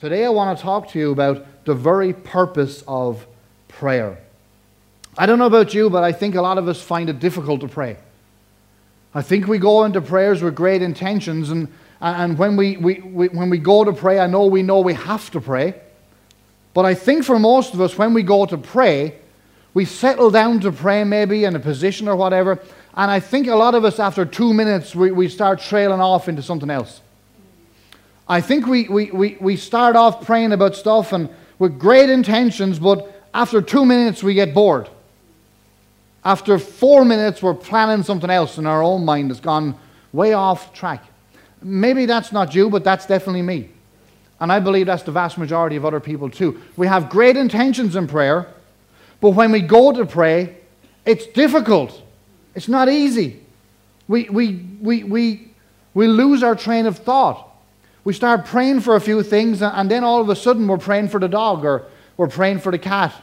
Today I want to talk to you about the very purpose of prayer. I don't know about you, but I think a lot of us find it difficult to pray. I think we go into prayers with great intentions, and, and when, we, we, we, when we go to pray, I know we know we have to pray. But I think for most of us, when we go to pray, we settle down to pray maybe in a position or whatever, and I think a lot of us, after two minutes, we, we start trailing off into something else. I think we, we, we, we start off praying about stuff and with great intentions, but after two minutes, we get bored. After four minutes, we're planning something else, and our own mind has gone way off track. Maybe that's not you, but that's definitely me. And I believe that's the vast majority of other people too. We have great intentions in prayer, but when we go to pray, it's difficult. It's not easy. We, we, we, we, we lose our train of thought. We start praying for a few things, and then all of a sudden we're praying for the dog, or we're praying for the cat,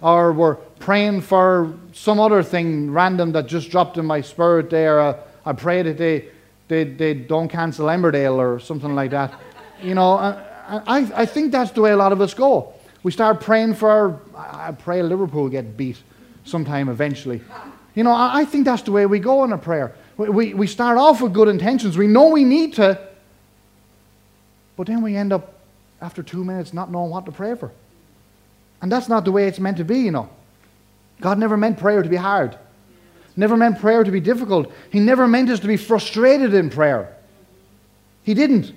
or we're praying for some other thing random that just dropped in my spirit there. Uh, I pray that they, they, they don't cancel Emmerdale or something like that. You know, I, I think that's the way a lot of us go. We start praying for, I pray Liverpool get beat sometime eventually. You know, I, I think that's the way we go in a prayer. We, we, we start off with good intentions. We know we need to, but then we end up, after two minutes, not knowing what to pray for. And that's not the way it's meant to be, you know. God never meant prayer to be hard, never meant prayer to be difficult. He never meant us to be frustrated in prayer. He didn't.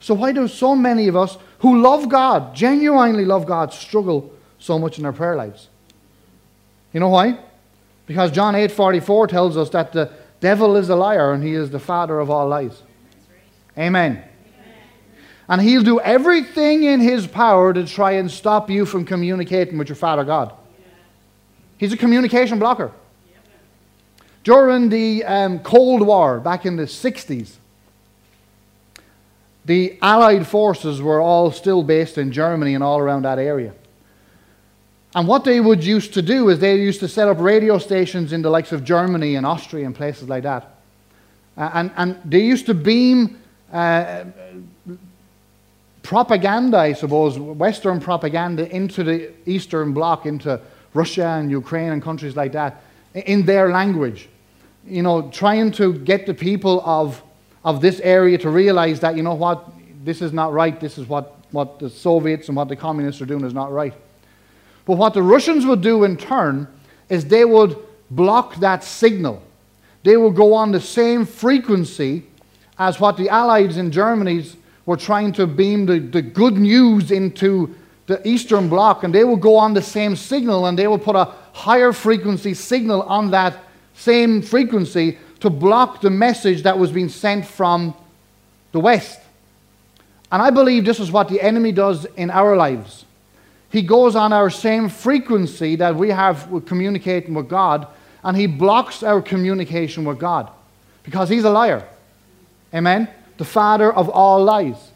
So, why do so many of us who love God, genuinely love God, struggle so much in our prayer lives? You know why? Because John 8:44 tells us that the devil is a liar and he is the father of all lies. Amen. And he'll do everything in his power to try and stop you from communicating with your Father God. He's a communication blocker. During the um, Cold War back in the 60s, the Allied forces were all still based in Germany and all around that area. And what they would used to do is they used to set up radio stations in the likes of Germany and Austria and places like that. And, and they used to beam uh, propaganda, I suppose, Western propaganda into the Eastern Bloc, into Russia and Ukraine and countries like that, in their language. You know, trying to get the people of of this area to realize that, you know what, this is not right, this is what, what the Soviets and what the communists are doing is not right. But what the Russians would do in turn is they would block that signal. They would go on the same frequency as what the Allies in Germany were trying to beam the, the good news into the Eastern Bloc, and they would go on the same signal and they would put a higher frequency signal on that same frequency to block the message that was being sent from the West. And I believe this is what the enemy does in our lives. He goes on our same frequency that we have with communicating with God, and he blocks our communication with God because he's a liar. Amen? The father of all lies.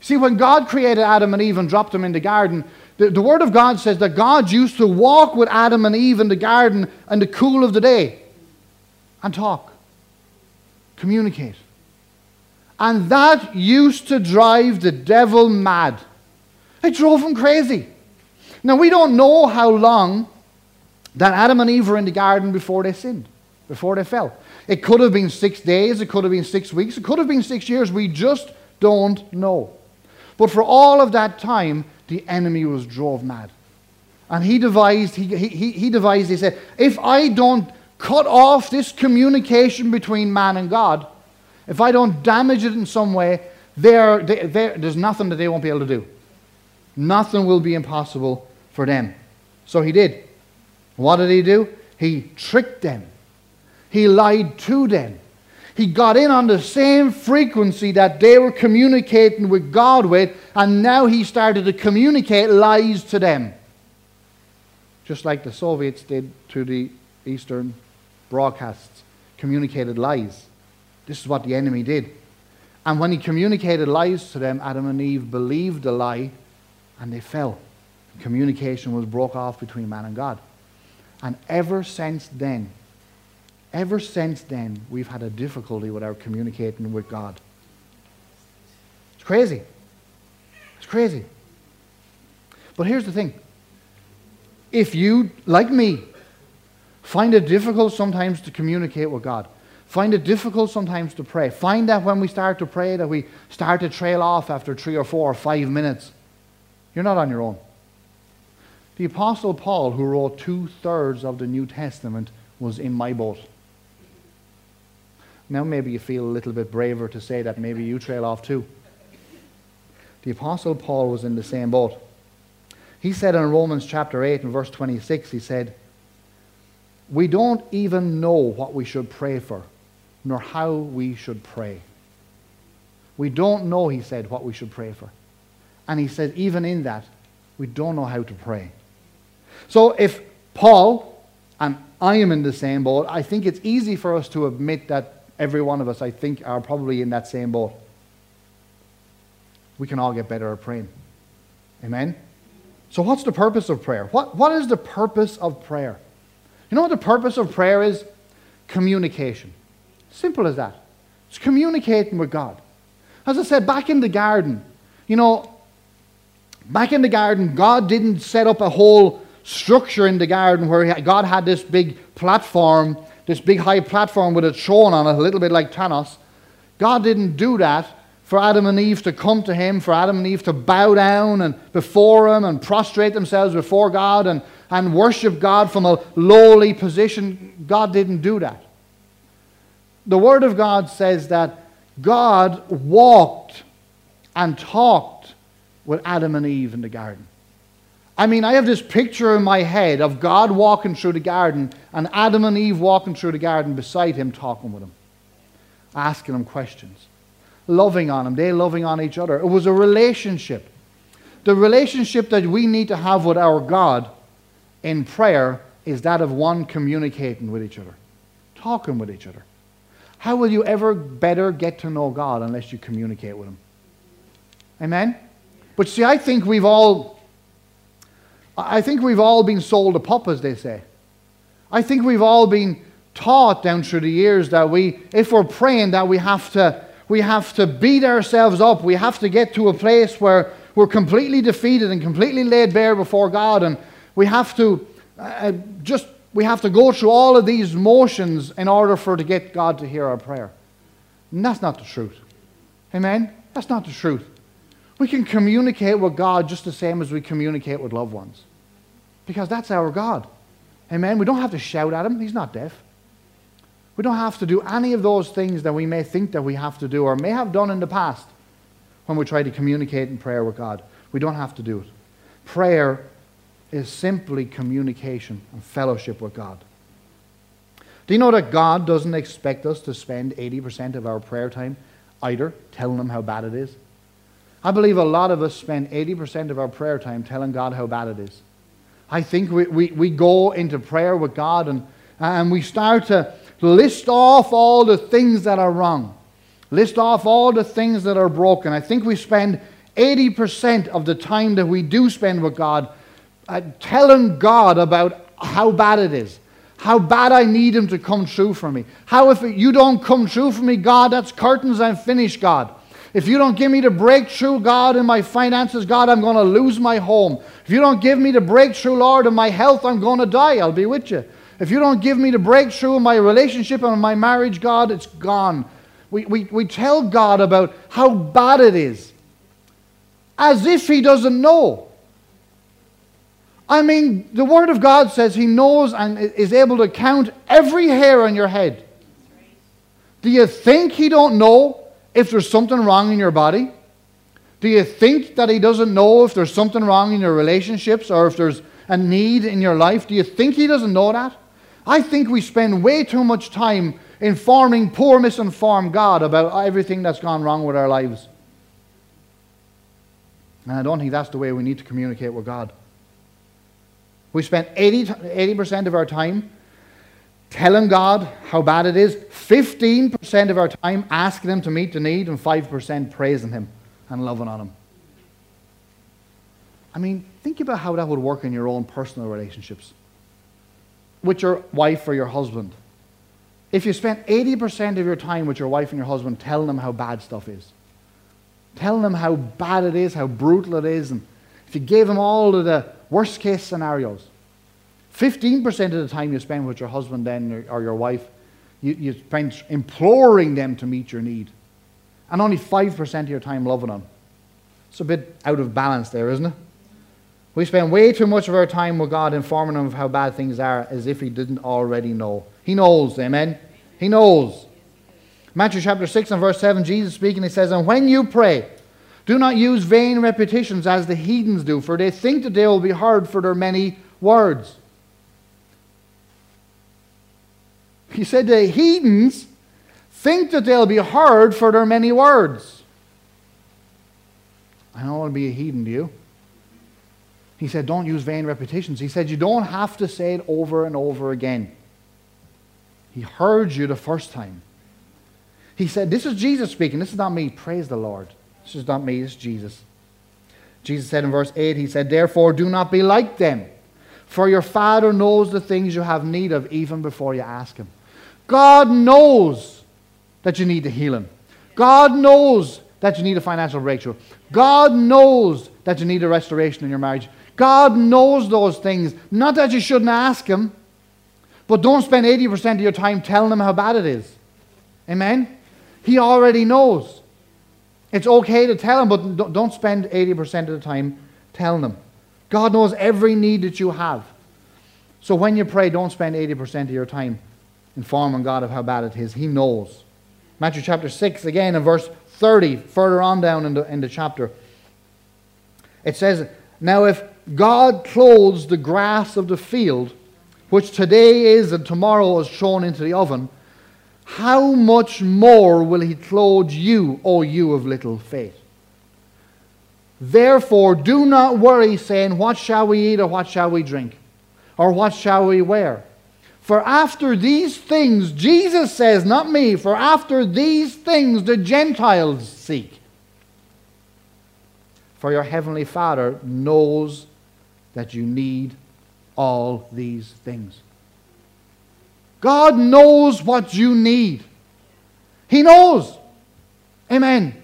See, when God created Adam and Eve and dropped them in the garden, the, the Word of God says that God used to walk with Adam and Eve in the garden in the cool of the day and talk, communicate. And that used to drive the devil mad. It drove him crazy. Now, we don't know how long that Adam and Eve were in the garden before they sinned, before they fell. It could have been six days, it could have been six weeks, it could have been six years. We just don't know. But for all of that time, the enemy was drove mad. And he devised, he, he, he devised, he said, if I don't cut off this communication between man and God, if I don't damage it in some way, they're, they, they're, there's nothing that they won't be able to do. Nothing will be impossible for them. So he did. What did he do? He tricked them. He lied to them. He got in on the same frequency that they were communicating with God with, and now he started to communicate lies to them. Just like the Soviets did to the Eastern broadcasts, communicated lies. This is what the enemy did. And when he communicated lies to them, Adam and Eve believed the lie and they fell. Communication was broke off between man and God. And ever since then, ever since then, we've had a difficulty with our communicating with God. It's crazy. It's crazy. But here's the thing if you, like me, find it difficult sometimes to communicate with God, find it difficult sometimes to pray, find that when we start to pray that we start to trail off after three or four or five minutes, you're not on your own. The Apostle Paul, who wrote two thirds of the New Testament, was in my boat. Now, maybe you feel a little bit braver to say that maybe you trail off too. The Apostle Paul was in the same boat. He said in Romans chapter 8 and verse 26, he said, We don't even know what we should pray for, nor how we should pray. We don't know, he said, what we should pray for. And he said, even in that, we don't know how to pray. So if Paul and I am in the same boat, I think it's easy for us to admit that every one of us, I think, are probably in that same boat. We can all get better at praying. Amen? So, what's the purpose of prayer? What, what is the purpose of prayer? You know what the purpose of prayer is? Communication. Simple as that. It's communicating with God. As I said, back in the garden, you know, back in the garden, God didn't set up a whole structure in the garden where God had this big platform, this big high platform with a throne on it, a little bit like Thanos. God didn't do that for Adam and Eve to come to him, for Adam and Eve to bow down and before him and prostrate themselves before God and, and worship God from a lowly position. God didn't do that. The Word of God says that God walked and talked with Adam and Eve in the garden. I mean, I have this picture in my head of God walking through the garden and Adam and Eve walking through the garden beside him, talking with him, asking him questions loving on him, they loving on each other. It was a relationship. The relationship that we need to have with our God in prayer is that of one communicating with each other, talking with each other. How will you ever better get to know God unless you communicate with Him? Amen? But see, I think we've all, I think we've all been sold a pup, as they say. I think we've all been taught down through the years that we, if we're praying, that we have to we have to beat ourselves up. We have to get to a place where we're completely defeated and completely laid bare before God. And we have to uh, uh, just, we have to go through all of these motions in order for to get God to hear our prayer. And that's not the truth. Amen? That's not the truth. We can communicate with God just the same as we communicate with loved ones. Because that's our God. Amen? We don't have to shout at him. He's not deaf. We don't have to do any of those things that we may think that we have to do or may have done in the past when we try to communicate in prayer with God. We don't have to do it. Prayer is simply communication and fellowship with God. Do you know that God doesn't expect us to spend 80% of our prayer time either telling Him how bad it is? I believe a lot of us spend 80% of our prayer time telling God how bad it is. I think we, we, we go into prayer with God and, and we start to list off all the things that are wrong, list off all the things that are broken. I think we spend 80% of the time that we do spend with God uh, telling God about how bad it is, how bad I need Him to come true for me. How if you don't come true for me, God, that's curtains, I'm finished, God. If you don't give me the breakthrough, God, in my finances, God, I'm going to lose my home. If you don't give me the breakthrough, Lord, in my health, I'm going to die. I'll be with you. If you don't give me the breakthrough in my relationship and my marriage, God, it's gone. We, we, we tell God about how bad it is as if He doesn't know. I mean, the Word of God says He knows and is able to count every hair on your head. Do you think He don't know if there's something wrong in your body? Do you think that He doesn't know if there's something wrong in your relationships or if there's a need in your life? Do you think He doesn't know that? I think we spend way too much time informing poor, misinformed God about everything that's gone wrong with our lives. And I don't think that's the way we need to communicate with God. We spend 80, 80% of our time telling God how bad it is, 15% of our time asking Him to meet the need, and 5% praising Him and loving on Him. I mean, think about how that would work in your own personal relationships with your wife or your husband, if you spent 80% of your time with your wife and your husband telling them how bad stuff is, telling them how bad it is, how brutal it is, and if you gave them all of the worst case scenarios, 15% of the time you spend with your husband then or your wife, you, you spend imploring them to meet your need. And only 5% of your time loving them. It's a bit out of balance there, isn't it? We spend way too much of our time with God informing him of how bad things are as if he didn't already know. He knows, amen? He knows. Matthew chapter 6 and verse 7, Jesus speaking, he says, And when you pray, do not use vain repetitions as the heathens do, for they think that they will be heard for their many words. He said the heathens think that they'll be heard for their many words. I don't want to be a heathen, do you? He said, don't use vain repetitions. He said, you don't have to say it over and over again. He heard you the first time. He said, This is Jesus speaking. This is not me. Praise the Lord. This is not me. This is Jesus. Jesus said in verse 8, He said, Therefore, do not be like them, for your Father knows the things you have need of even before you ask Him. God knows that you need the healing. God knows that you need a financial breakthrough. God knows that you need a restoration in your marriage. God knows those things. Not that you shouldn't ask Him, but don't spend 80% of your time telling Him how bad it is. Amen? He already knows. It's okay to tell him, but don't spend 80% of the time telling him. God knows every need that you have. So when you pray, don't spend 80% of your time informing God of how bad it is. He knows. Matthew chapter 6, again in verse 30, further on down in the, in the chapter, it says, Now if God clothes the grass of the field, which today is and tomorrow is thrown into the oven, how much more will he clothe you, O you of little faith? Therefore, do not worry, saying, What shall we eat, or what shall we drink, or what shall we wear? For after these things, Jesus says, not me, for after these things the Gentiles seek. For your heavenly Father knows that you need all these things. God knows what you need. He knows. Amen.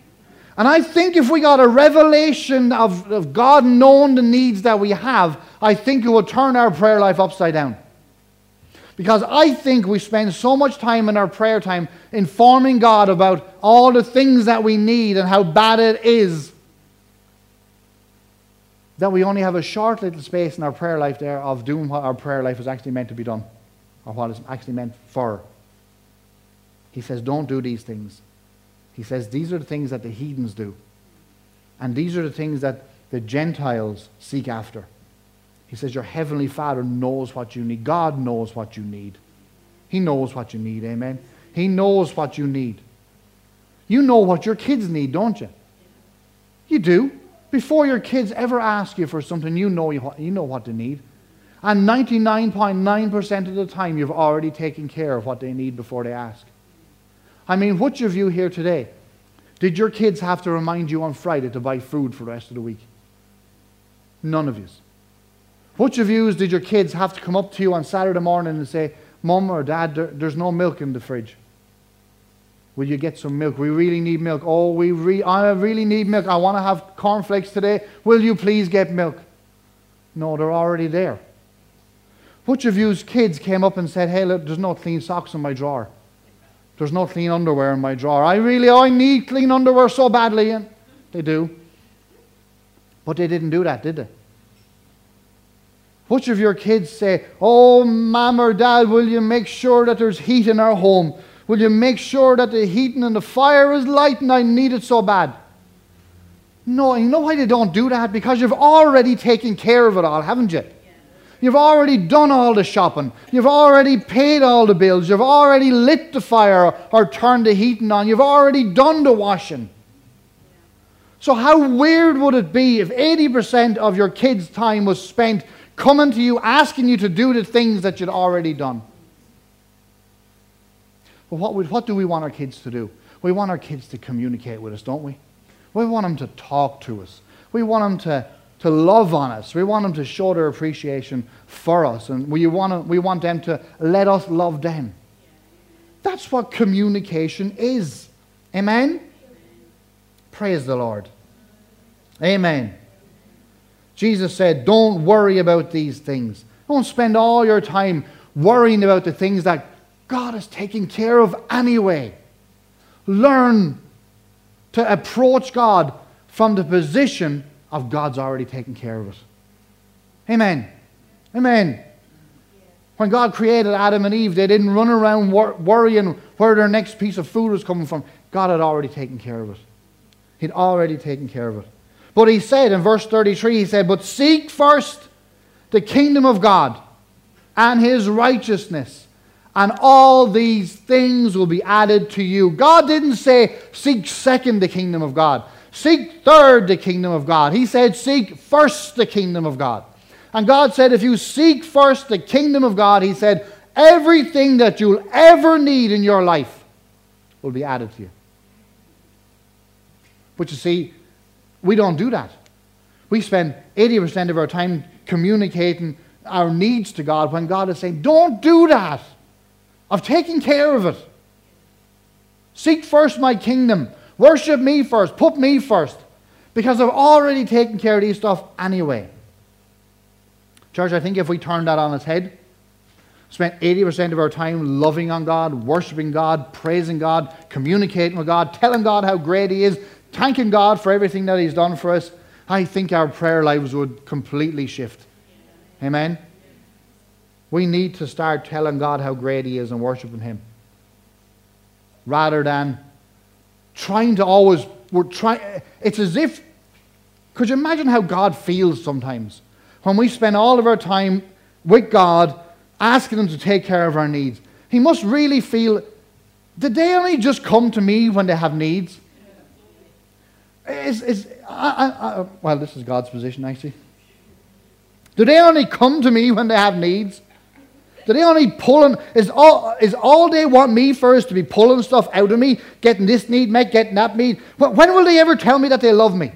And I think if we got a revelation of, of God knowing the needs that we have, I think it would turn our prayer life upside down. Because I think we spend so much time in our prayer time informing God about all the things that we need and how bad it is that we only have a short little space in our prayer life there of doing what our prayer life is actually meant to be done or what it's actually meant for. He says, don't do these things. He says, these are the things that the heathens do. And these are the things that the Gentiles seek after. He says, Your heavenly Father knows what you need. God knows what you need. He knows what you need. Amen. He knows what you need. You know what your kids need, don't you? You do. Before your kids ever ask you for something, you know, you know what they need. And 99.9% of the time, you've already taken care of what they need before they ask. I mean, which of you here today, did your kids have to remind you on Friday to buy food for the rest of the week? None of you. Which of you did your kids have to come up to you on Saturday morning and say, Mum or Dad, there, there's no milk in the fridge? Will you get some milk? We really need milk. Oh, we re- I really need milk. I want to have cornflakes today. Will you please get milk? No, they're already there. Which of you's kids came up and said, Hey, look, there's no clean socks in my drawer? There's no clean underwear in my drawer. I really, I need clean underwear so badly. And they do. But they didn't do that, did they? Which of your kids say, Oh, mom or dad, will you make sure that there's heat in our home? Will you make sure that the heating and the fire is light and I need it so bad? No, you know why they don't do that? Because you've already taken care of it all, haven't you? You've already done all the shopping. You've already paid all the bills. You've already lit the fire or turned the heating on. You've already done the washing. So, how weird would it be if 80% of your kids' time was spent coming to you, asking you to do the things that you'd already done? But what, what do we want our kids to do? We want our kids to communicate with us, don't we? We want them to talk to us. We want them to to love on us. We want them to show their appreciation for us, and we want, to, we want them to let us love them. That's what communication is. Amen? Praise the Lord. Amen. Jesus said, Don't worry about these things. Don't spend all your time worrying about the things that God is taking care of anyway. Learn to approach God from the position of God's already taken care of it. Amen. Amen. When God created Adam and Eve, they didn't run around wor- worrying where their next piece of food was coming from. God had already taken care of it. He'd already taken care of it. But he said in verse 33, he said, But seek first the kingdom of God and his righteousness, and all these things will be added to you. God didn't say, Seek second the kingdom of God, seek third the kingdom of God. He said, Seek first the kingdom of God. And God said, If you seek first the kingdom of God, He said, everything that you'll ever need in your life will be added to you. But you see, we don't do that. We spend 80% of our time communicating our needs to God when God is saying, Don't do that. I've taken care of it. Seek first my kingdom. Worship me first. Put me first. Because I've already taken care of these stuff anyway. Church, I think if we turn that on its head, spent 80% of our time loving on God, worshiping God, praising God, communicating with God, telling God how great He is, thanking God for everything that He's done for us, I think our prayer lives would completely shift. Amen? We need to start telling God how great He is and worshiping Him. Rather than trying to always, we're trying, it's as if, could you imagine how God feels sometimes? When we spend all of our time with God, asking Him to take care of our needs. He must really feel, did they only just come to me when they have needs? Is, is, I, I, well, this is God's position, actually. Do they only come to me when they have needs? Do they only pulling? Is all, is all they want me for is to be pulling stuff out of me, getting this need met, getting that need? When will they ever tell me that they love me?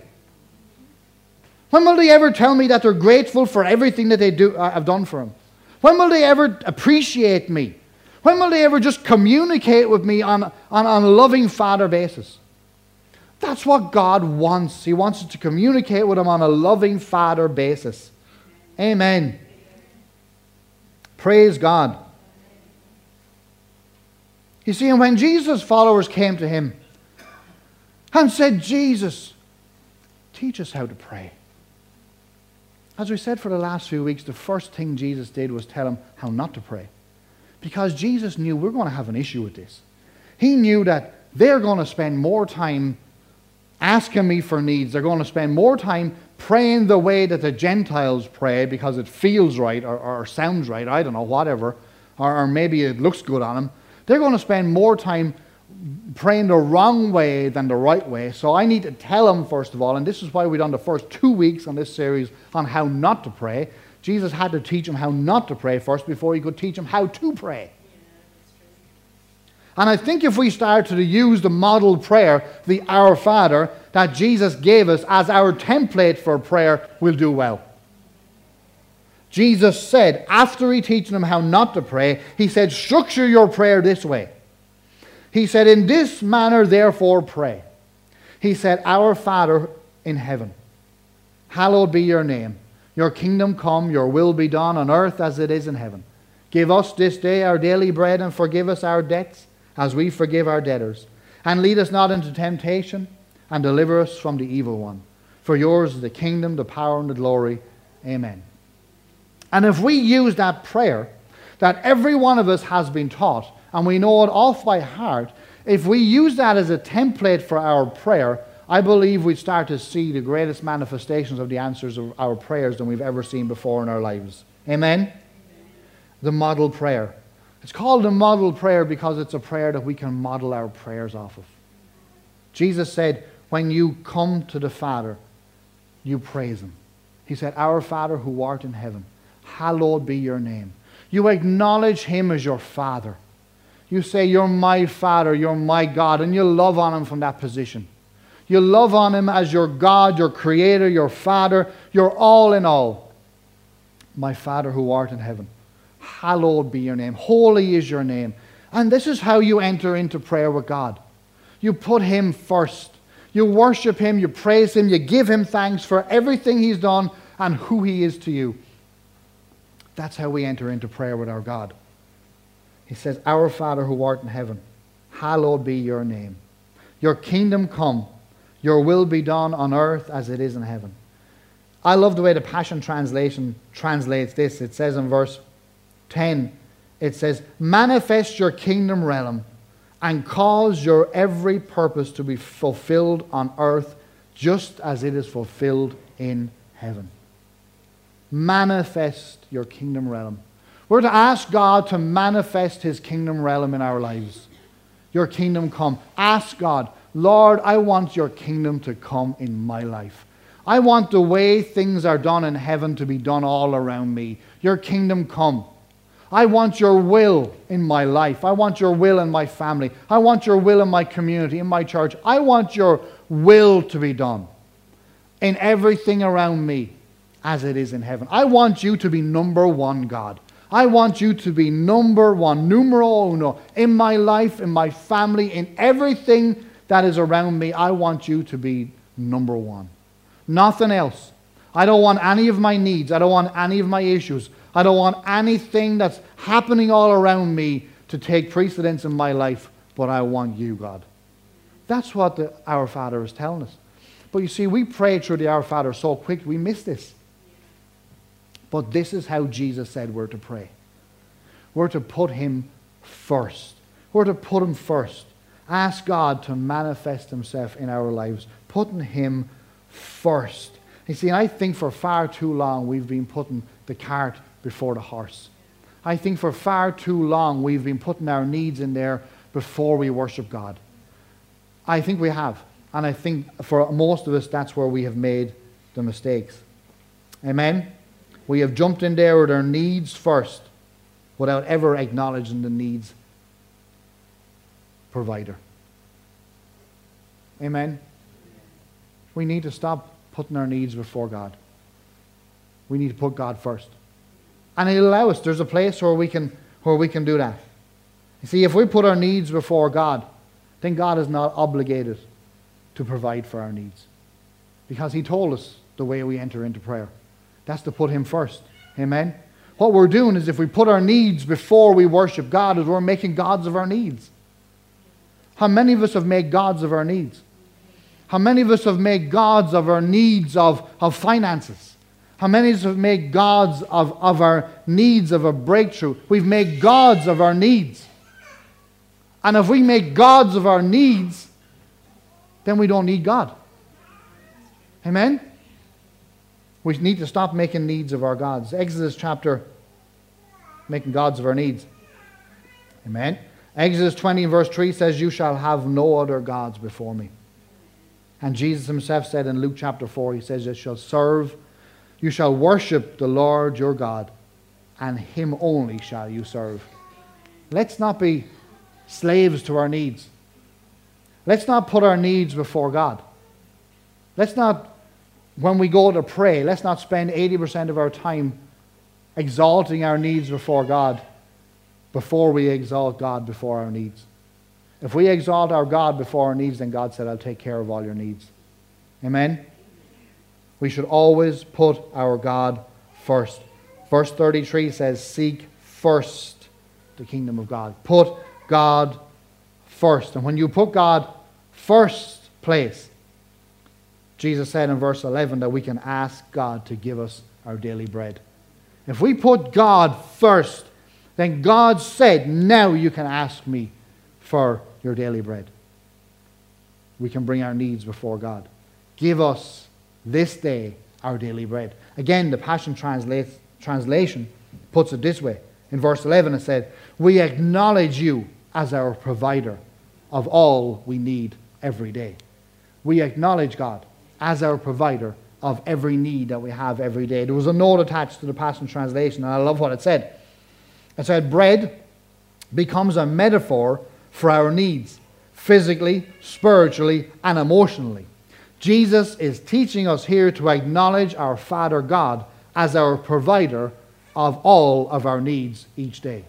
When will they ever tell me that they're grateful for everything that they do, uh, I've done for them? When will they ever appreciate me? When will they ever just communicate with me on, on, on a loving father basis? That's what God wants. He wants us to communicate with Him on a loving Father basis. Amen. Praise God. You see, and when Jesus' followers came to Him and said, Jesus, teach us how to pray. As we said for the last few weeks, the first thing Jesus did was tell them how not to pray. Because Jesus knew we're going to have an issue with this. He knew that they're going to spend more time asking me for needs. They're going to spend more time praying the way that the Gentiles pray because it feels right or, or sounds right, I don't know, whatever, or, or maybe it looks good on them. They're going to spend more time praying the wrong way than the right way. So I need to tell them, first of all, and this is why we've done the first two weeks on this series on how not to pray. Jesus had to teach them how not to pray first before he could teach them how to pray. And I think if we start to use the model prayer, the Our Father, that Jesus gave us as our template for prayer, we'll do well. Jesus said, after he teaching them how not to pray, he said, structure your prayer this way. He said, In this manner, therefore, pray. He said, Our Father in heaven, hallowed be your name. Your kingdom come, your will be done on earth as it is in heaven. Give us this day our daily bread and forgive us our debts as we forgive our debtors. And lead us not into temptation, and deliver us from the evil one. For yours is the kingdom, the power, and the glory. Amen. And if we use that prayer that every one of us has been taught, and we know it off by heart, if we use that as a template for our prayer, I believe we start to see the greatest manifestations of the answers of our prayers than we've ever seen before in our lives. Amen? The model prayer. It's called a model prayer because it's a prayer that we can model our prayers off of. Jesus said, When you come to the Father, you praise Him. He said, Our Father who art in heaven, hallowed be your name. You acknowledge Him as your Father. You say, You're my Father, you're my God, and you love on Him from that position. You love on Him as your God, your Creator, your Father, your all in all. My Father who art in heaven hallowed be your name. Holy is your name. And this is how you enter into prayer with God. You put Him first. You worship Him, you praise Him, you give Him thanks for everything He's done and who He is to you. That's how we enter into prayer with our God. He says, Our Father who art in heaven, hallowed be your name. Your kingdom come, your will be done on earth as it is in heaven. I love the way the Passion Translation translates this. It says in verse 10, it says, Manifest your kingdom realm and cause your every purpose to be fulfilled on earth just as it is fulfilled in heaven. Manifest your kingdom realm. We're to ask God to manifest his kingdom realm in our lives. Your kingdom come. Ask God, Lord, I want your kingdom to come in my life. I want the way things are done in heaven to be done all around me. Your kingdom come. I want your will in my life. I want your will in my family. I want your will in my community, in my church. I want your will to be done in everything around me as it is in heaven. I want you to be number one, God. I want you to be number one, numero uno, in my life, in my family, in everything that is around me. I want you to be number one. Nothing else. I don't want any of my needs. I don't want any of my issues. I don't want anything that's happening all around me to take precedence in my life, but I want you, God. That's what the, our Father is telling us. But you see, we pray through the Our Father so quick, we miss this. But this is how Jesus said we're to pray. We're to put Him first. We're to put Him first. Ask God to manifest Himself in our lives, putting Him first. You see, I think for far too long we've been putting the cart before the horse. I think for far too long we've been putting our needs in there before we worship God. I think we have. And I think for most of us, that's where we have made the mistakes. Amen? We have jumped in there with our needs first without ever acknowledging the needs provider. Amen? We need to stop putting our needs before God. We need to put God first. And He'll allow us. There's a place where we can, where we can do that. You see, if we put our needs before God, then God is not obligated to provide for our needs. Because He told us the way we enter into prayer. That's to put Him first. Amen? What we're doing is if we put our needs before we worship God, is we're making gods of our needs. How many of us have made gods of our needs? How many of us have made gods of our needs of, of finances? How many have made gods of, of our needs of a breakthrough? We've made gods of our needs. And if we make gods of our needs, then we don't need God. Amen? We need to stop making needs of our gods. Exodus chapter, making gods of our needs. Amen? Exodus 20 verse 3 says, You shall have no other gods before me. And Jesus himself said in Luke chapter 4, He says, You shall serve you shall worship the Lord your God, and him only shall you serve. Let's not be slaves to our needs. Let's not put our needs before God. Let's not, when we go to pray, let's not spend 80% of our time exalting our needs before God before we exalt God before our needs. If we exalt our God before our needs, then God said, I'll take care of all your needs. Amen? We should always put our God first. Verse 33 says, Seek first the kingdom of God. Put God first. And when you put God first place, Jesus said in verse 11 that we can ask God to give us our daily bread. If we put God first, then God said, Now you can ask me for your daily bread. We can bring our needs before God. Give us this day our daily bread. Again, the Passion translation puts it this way. In verse 11, it said, We acknowledge you as our provider of all we need every day. We acknowledge God as our provider of every need that we have every day. There was a note attached to the Passion Translation, and I love what it said. It said, Bread becomes a metaphor for our needs, physically, spiritually, and emotionally. Jesus is teaching us here to acknowledge our Father God as our provider of all of our needs each day.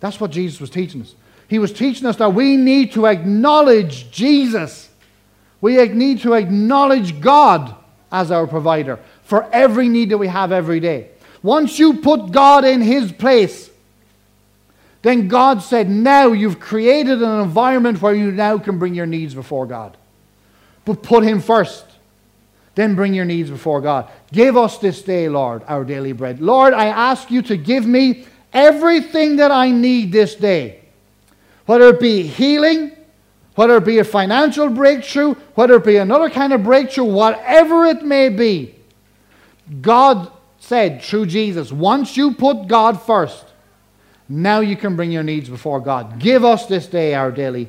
That's what Jesus was teaching us. He was teaching us that we need to acknowledge Jesus We need to acknowledge God as our provider for every need that we have every day. Once you put God in His place, then God said, Now you've created an environment where you now can bring your needs before God. But put Him first. Then bring your needs before God. Give us this day, Lord, our daily bread. Lord, I ask you to give me everything that I need this day, whether it be healing, whether it be a financial breakthrough, whether it be another kind of breakthrough, whatever it may be. God said through Jesus, once you put God first, now you can bring your needs before God. Give us this day our daily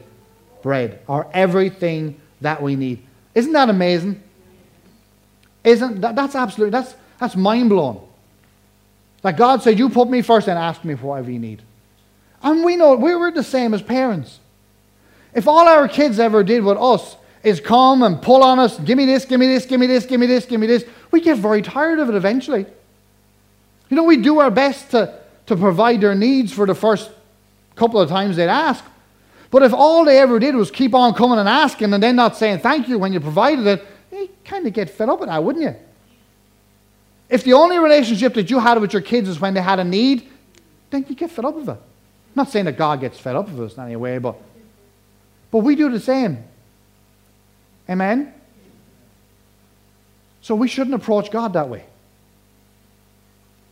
bread, our everything that we need. Isn't that amazing? Isn't that, that's absolutely that's that's mind blowing. That God said, You put me first and ask me for whatever you need. And we know we were the same as parents. If all our kids ever did with us is come and pull on us, give me this, give me this, give me this, give me this, give me this, we get very tired of it eventually. You know, we do our best to, to provide their needs for the first couple of times they'd ask. But if all they ever did was keep on coming and asking and then not saying thank you when you provided it, you kind of get fed up with that, wouldn't you? If the only relationship that you had with your kids is when they had a need, then you get fed up with it. I'm not saying that God gets fed up with us in any way, but, but we do the same. Amen? So we shouldn't approach God that way.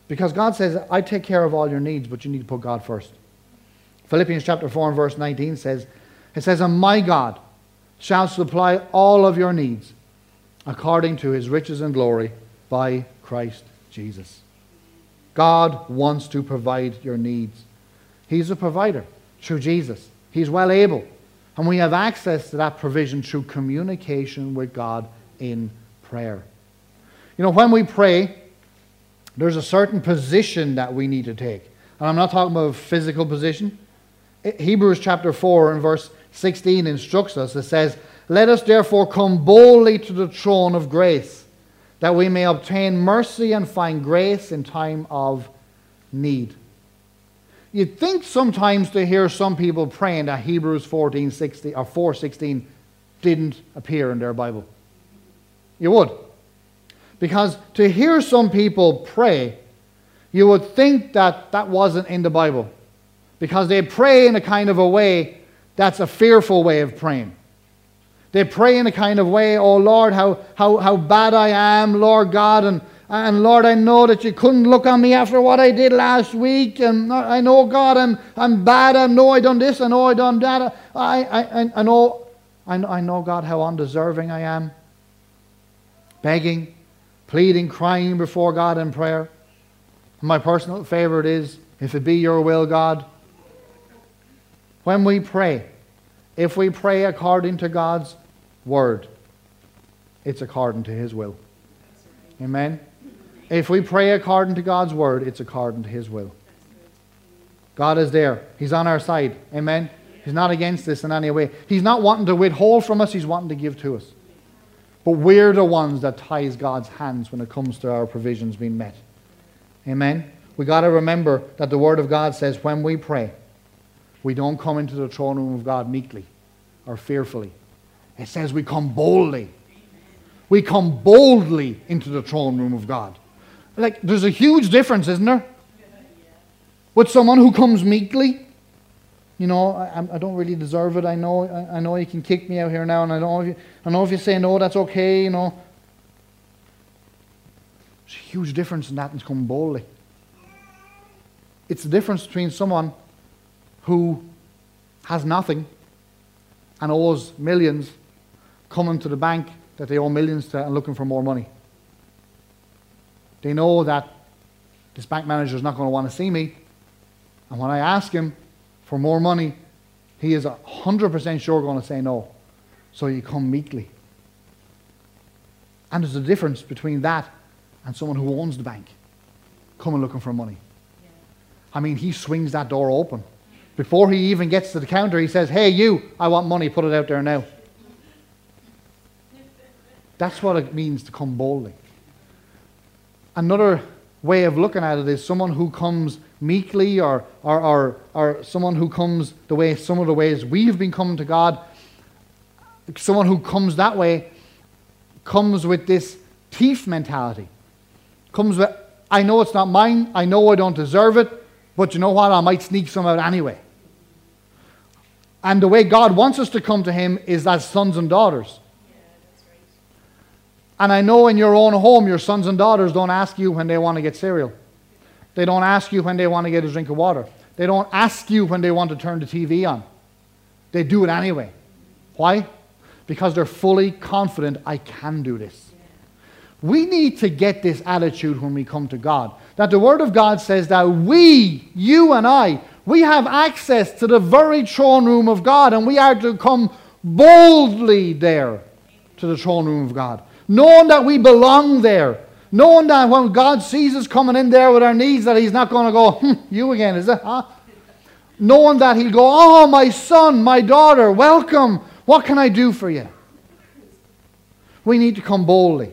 Because God says, I take care of all your needs, but you need to put God first. Philippians chapter 4 and verse 19 says, It says, And my God shall supply all of your needs according to his riches and glory by Christ Jesus. God wants to provide your needs. He's a provider through Jesus. He's well able. And we have access to that provision through communication with God in prayer. You know, when we pray, there's a certain position that we need to take. And I'm not talking about physical position. Hebrews chapter 4 and verse 16 instructs us. It says, Let us therefore come boldly to the throne of grace, that we may obtain mercy and find grace in time of need. You'd think sometimes to hear some people praying that Hebrews 14, 16, or 4, 16 didn't appear in their Bible. You would. Because to hear some people pray, you would think that that wasn't in the Bible. Because they pray in a kind of a way that's a fearful way of praying. They pray in a kind of way, oh Lord, how, how, how bad I am, Lord God, and, and Lord, I know that you couldn't look on me after what I did last week, and I know, God, I'm, I'm bad, I know I done this, I know I done that, I, I, I, know, I, know, I know, God, how undeserving I am. Begging, pleading, crying before God in prayer. My personal favorite is, if it be your will, God, when we pray, if we pray according to God's word, it's according to his will. Amen? If we pray according to God's word, it's according to his will. God is there. He's on our side. Amen? He's not against this in any way. He's not wanting to withhold from us, he's wanting to give to us. But we're the ones that ties God's hands when it comes to our provisions being met. Amen? we got to remember that the Word of God says when we pray, we don't come into the throne room of God meekly or fearfully. It says we come boldly. We come boldly into the throne room of God. Like, there's a huge difference, isn't there? With someone who comes meekly you know, I, I don't really deserve it. I know, I, I know you can kick me out here now, and I know if you, I know if you say no, that's okay. You know, there's a huge difference in that and coming boldly. It's the difference between someone who has nothing and owes millions coming to the bank that they owe millions to and looking for more money. They know that this bank manager is not going to want to see me. And when I ask him for more money, he is 100% sure going to say no. So you come meekly. And there's a difference between that and someone who owns the bank coming looking for money. Yeah. I mean, he swings that door open. Before he even gets to the counter, he says, Hey, you, I want money, put it out there now. That's what it means to come boldly. Another way of looking at it is someone who comes meekly or, or, or, or someone who comes the way some of the ways we've been coming to God. someone who comes that way comes with this thief mentality. Comes with, I know it's not mine, I know I don't deserve it, but you know what? I might sneak some out anyway. And the way God wants us to come to Him is as sons and daughters. And I know in your own home, your sons and daughters don't ask you when they want to get cereal. They don't ask you when they want to get a drink of water. They don't ask you when they want to turn the TV on. They do it anyway. Why? Because they're fully confident I can do this. We need to get this attitude when we come to God. That the Word of God says that we, you and I, we have access to the very throne room of God and we are to come boldly there to the throne room of God knowing that we belong there, knowing that when God sees us coming in there with our needs, that He's not going to go, hm, you again, is it? Huh? Knowing that He'll go, oh, my son, my daughter, welcome. What can I do for you? We need to come boldly.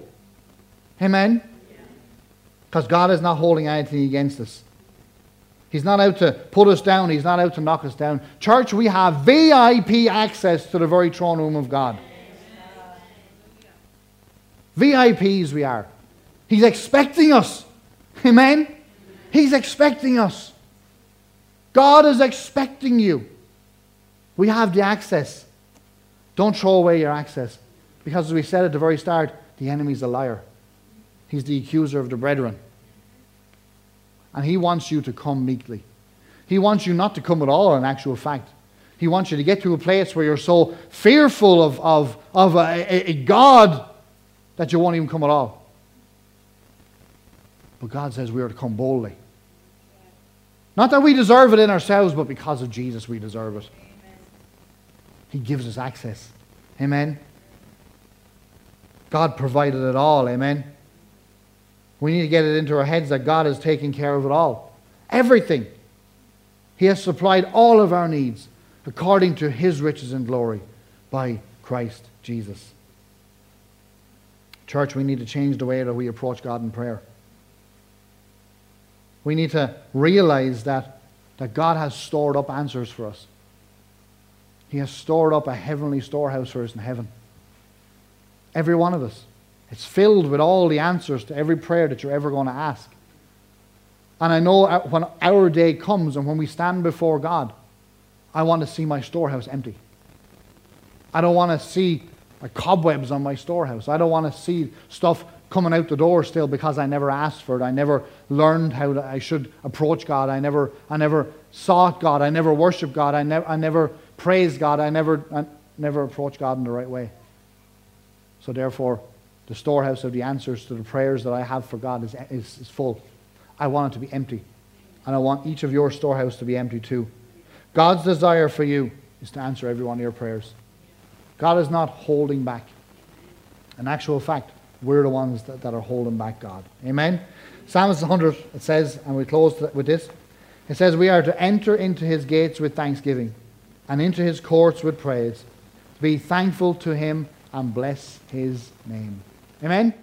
Amen? Because God is not holding anything against us. He's not out to put us down. He's not out to knock us down. Church, we have VIP access to the very throne room of God. VIPs we are. He's expecting us. Amen? He's expecting us. God is expecting you. We have the access. Don't throw away your access. Because as we said at the very start, the enemy's a liar. He's the accuser of the brethren. And he wants you to come meekly. He wants you not to come at all, in actual fact. He wants you to get to a place where you're so fearful of, of, of a, a, God that you won't even come at all. But God says we are to come boldly. Not that we deserve it in ourselves, but because of Jesus we deserve it. Amen. He gives us access. Amen. God provided it all. Amen. We need to get it into our heads that God is taking care of it all. Everything. He has supplied all of our needs according to his riches and glory by Christ Jesus. Church, we need to change the way that we approach God in prayer. We need to realize that, that God has stored up answers for us. He has stored up a heavenly storehouse for us in heaven. Every one of us. It's filled with all the answers to every prayer that you're ever going to ask. And I know when our day comes and when we stand before God, I want to see my storehouse empty. I don't want to see cobwebs on my storehouse. I don't want to see stuff coming out the door still because I never asked for it. I never learned how I should approach God. I never, I never sought God. I never worshiped God. I, never, I never praised God. I never, I never approached God in the right way. So therefore, the storehouse of the answers to the prayers that I have for God is, is, is full. I want it to be empty. And I want each of your storehouse to be empty too. God's desire for you is to answer every one of your prayers. God is not holding back. In actual fact, we're the ones that, that are holding back God. Amen? Psalms 100, it says, and we close with this it says, We are to enter into his gates with thanksgiving and into his courts with praise, to be thankful to him and bless his name. Amen?